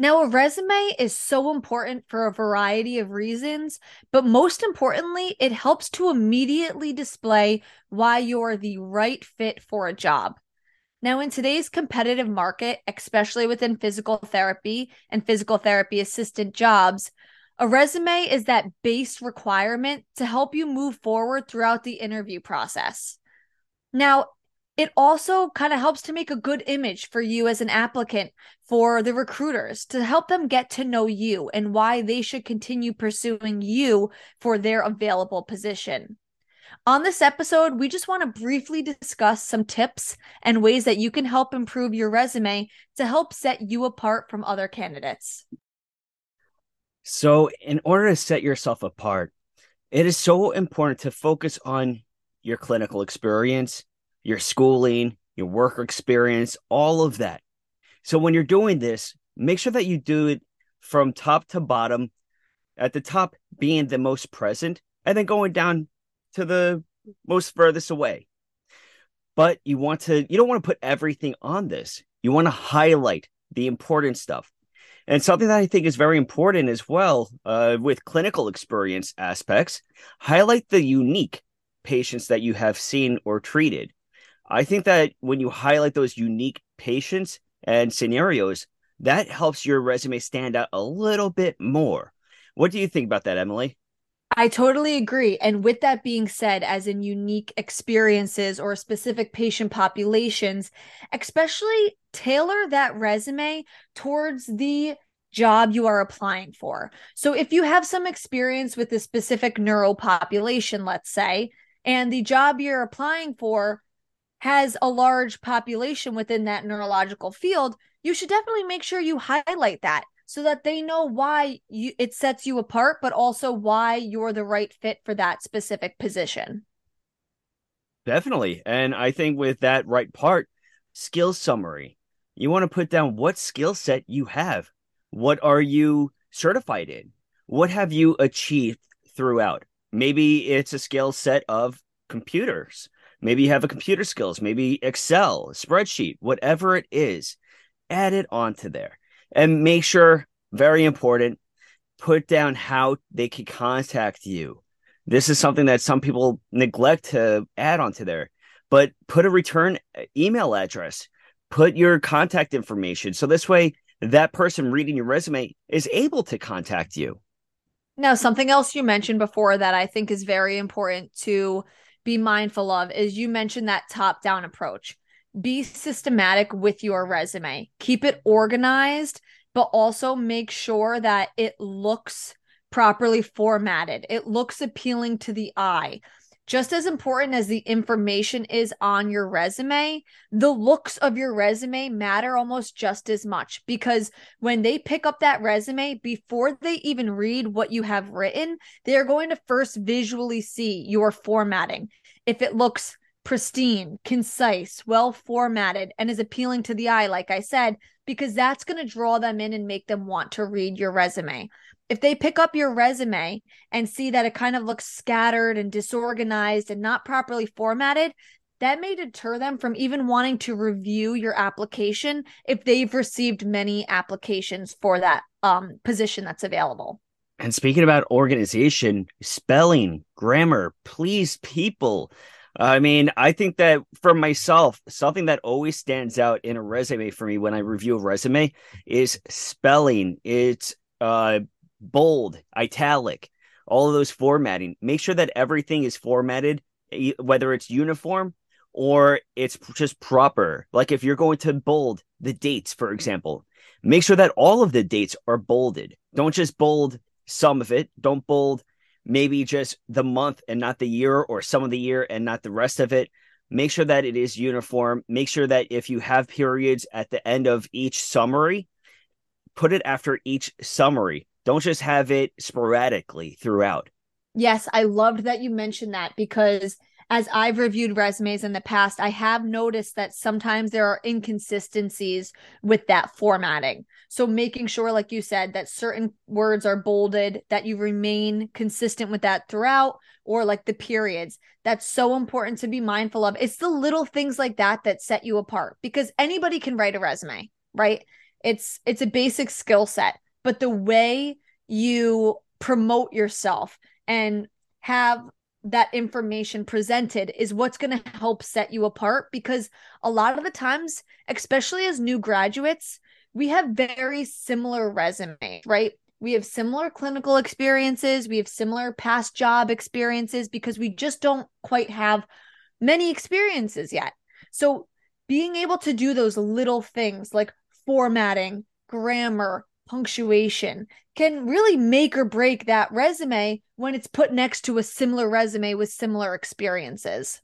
Now, a resume is so important for a variety of reasons, but most importantly, it helps to immediately display why you're the right fit for a job. Now, in today's competitive market, especially within physical therapy and physical therapy assistant jobs, a resume is that base requirement to help you move forward throughout the interview process. Now, it also kind of helps to make a good image for you as an applicant for the recruiters to help them get to know you and why they should continue pursuing you for their available position. On this episode, we just want to briefly discuss some tips and ways that you can help improve your resume to help set you apart from other candidates. So, in order to set yourself apart, it is so important to focus on your clinical experience your schooling, your work experience, all of that. So when you're doing this, make sure that you do it from top to bottom, at the top being the most present, and then going down to the most furthest away. But you want to, you don't want to put everything on this. You want to highlight the important stuff. And something that I think is very important as well uh, with clinical experience aspects, highlight the unique patients that you have seen or treated. I think that when you highlight those unique patients and scenarios, that helps your resume stand out a little bit more. What do you think about that, Emily? I totally agree. And with that being said, as in unique experiences or specific patient populations, especially tailor that resume towards the job you are applying for. So if you have some experience with a specific neuro population, let's say, and the job you're applying for has a large population within that neurological field, you should definitely make sure you highlight that so that they know why you, it sets you apart, but also why you're the right fit for that specific position. Definitely. And I think with that right part, skill summary, you want to put down what skill set you have. What are you certified in? What have you achieved throughout? Maybe it's a skill set of computers Maybe you have a computer skills, maybe Excel, spreadsheet, whatever it is, add it onto there and make sure, very important, put down how they can contact you. This is something that some people neglect to add onto there, but put a return uh, email address, put your contact information. So this way, that person reading your resume is able to contact you. Now, something else you mentioned before that I think is very important to be mindful of is you mentioned that top down approach. Be systematic with your resume, keep it organized, but also make sure that it looks properly formatted, it looks appealing to the eye just as important as the information is on your resume, the looks of your resume matter almost just as much because when they pick up that resume, before they even read what you have written, they're going to first visually see your formatting. If it looks pristine, concise, well formatted, and is appealing to the eye, like I said, because that's going to draw them in and make them want to read your resume if they pick up your resume and see that it kind of looks scattered and disorganized and not properly formatted, that may deter them from even wanting to review your application if they've received many applications for that um, position that's available. And speaking about organization, spelling, grammar, please, people. I mean, I think that for myself, something that always stands out in a resume for me when I review a resume is spelling. It's uh, bold, italic, all of those formatting. Make sure that everything is formatted, whether it's uniform or it's just proper. Like if you're going to bold the dates, for example, make sure that all of the dates are bolded. Don't just bold some of it. Don't bold maybe just the month and not the year or some of the year and not the rest of it. Make sure that it is uniform. Make sure that if you have periods at the end of each summary, put it after each summary. Don't just have it sporadically throughout. Yes, I loved that you mentioned that because as I've reviewed resumes in the past, I have noticed that sometimes there are inconsistencies with that formatting. So making sure, like you said, that certain words are bolded, that you remain consistent with that throughout, or like the periods. That's so important to be mindful of. It's the little things like that that set you apart because anybody can write a resume, right? It's it's a basic skill set, but the way you promote yourself and have that information presented is what's going to help set you apart because a lot of the times especially as new graduates we have very similar resumes right? We have similar clinical experiences we have similar past job experiences because we just don't quite have many experiences yet. So being able to do those little things like formatting grammar punctuation can really make or break that resume when it's put next to a similar resume with similar experiences.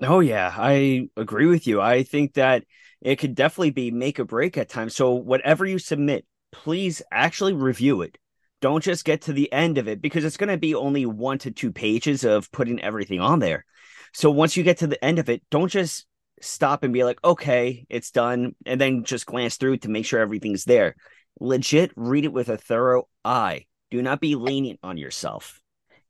Oh yeah, I agree with you. I think that it could definitely be make or break at times. So whatever you submit, please actually review it. Don't just get to the end of it because it's going to be only one to two pages of putting everything on there. So once you get to the end of it, don't just stop and be like, okay, it's done, and then just glance through to make sure everything's there legit read it with a thorough eye. Do not be lenient on yourself.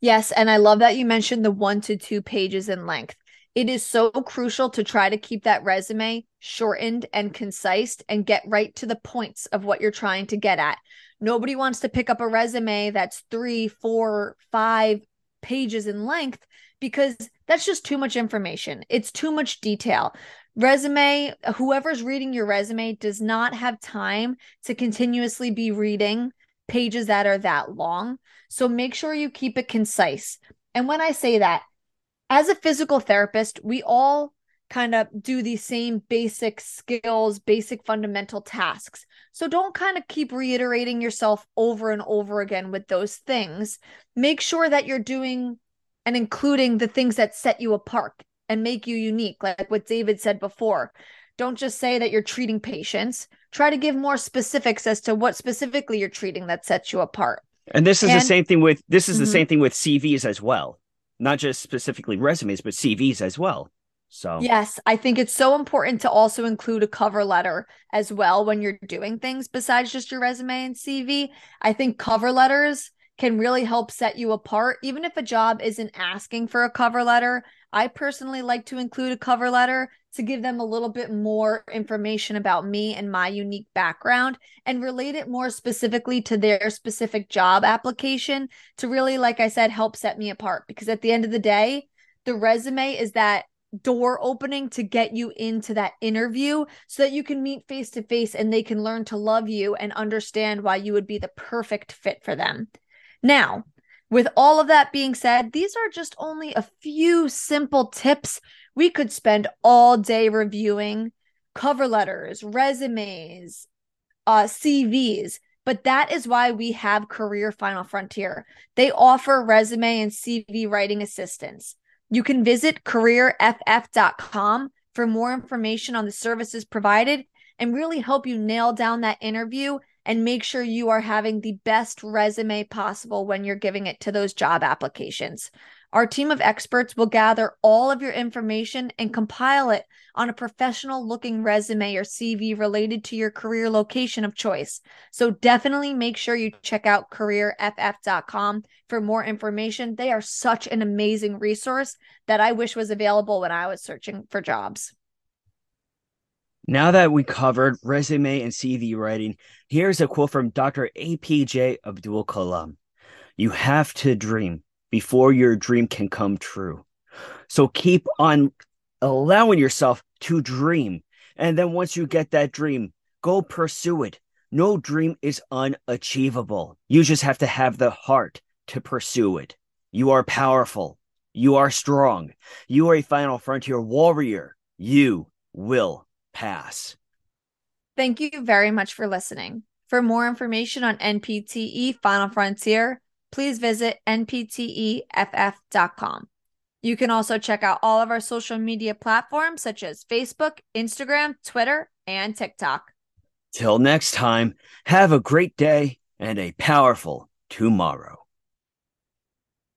Yes. And I love that you mentioned the one to two pages in length. It is so crucial to try to keep that resume shortened and concise and get right to the points of what you're trying to get at. Nobody wants to pick up a resume that's three, four, five pages in length because that's just too much information. It's too much detail resume whoever's reading your resume does not have time to continuously be reading pages that are that long. So make sure you keep it concise. And when i say that as a physical therapist we all kind of do the same basic skills basic fundamental tasks. So don't kind of keep reiterating yourself over and over again with those things. Make sure that you're doing and including the things that set you apart and make you unique, like what David said before. Don't just say that you're treating patients. Try to give more specifics as to what specifically you're treating that sets you apart. And this is and, the same thing with this is mm-hmm. the same thing with CVs as well. Not just specifically resumes, but CVs as well. So, yes, I think it's so important to also include a cover letter as well when you're doing things besides just your resume and CV. I think cover letters can really help set you apart. Even if a job isn't asking for a cover letter, I personally like to include a cover letter to give them a little bit more information about me and my unique background and relate it more specifically to their specific job application to really, like I said, help set me apart. Because at the end of the day, the resume is that door opening to get you into that interview so that you can meet face to face and they can learn to love you and understand why you would be the perfect fit for them. Now, with all of that being said, these are just only a few simple tips we could spend all day reviewing cover letters, resumes, uh, CVs. But that is why we have Career Final Frontier. They offer resume and CV writing assistance. You can visit careerff.com for more information on the services provided and really help you nail down that interview and make sure you are having the best resume possible when you're giving it to those job applications. Our team of experts will gather all of your information and compile it on a professional looking resume or CV related to your career location of choice. So definitely make sure you check out careerff.com for more information. They are such an amazing resource that I wish was available when I was searching for jobs. Now that we covered resume and CV writing, here's a quote from Dr. APJ Abdul Kalam You have to dream before your dream can come true. So keep on allowing yourself to dream. And then once you get that dream, go pursue it. No dream is unachievable. You just have to have the heart to pursue it. You are powerful. You are strong. You are a final frontier warrior. You will pass. Thank you very much for listening. For more information on NPTE Final Frontier, please visit npteff.com. You can also check out all of our social media platforms such as Facebook, Instagram, Twitter, and TikTok. Till next time, have a great day and a powerful tomorrow.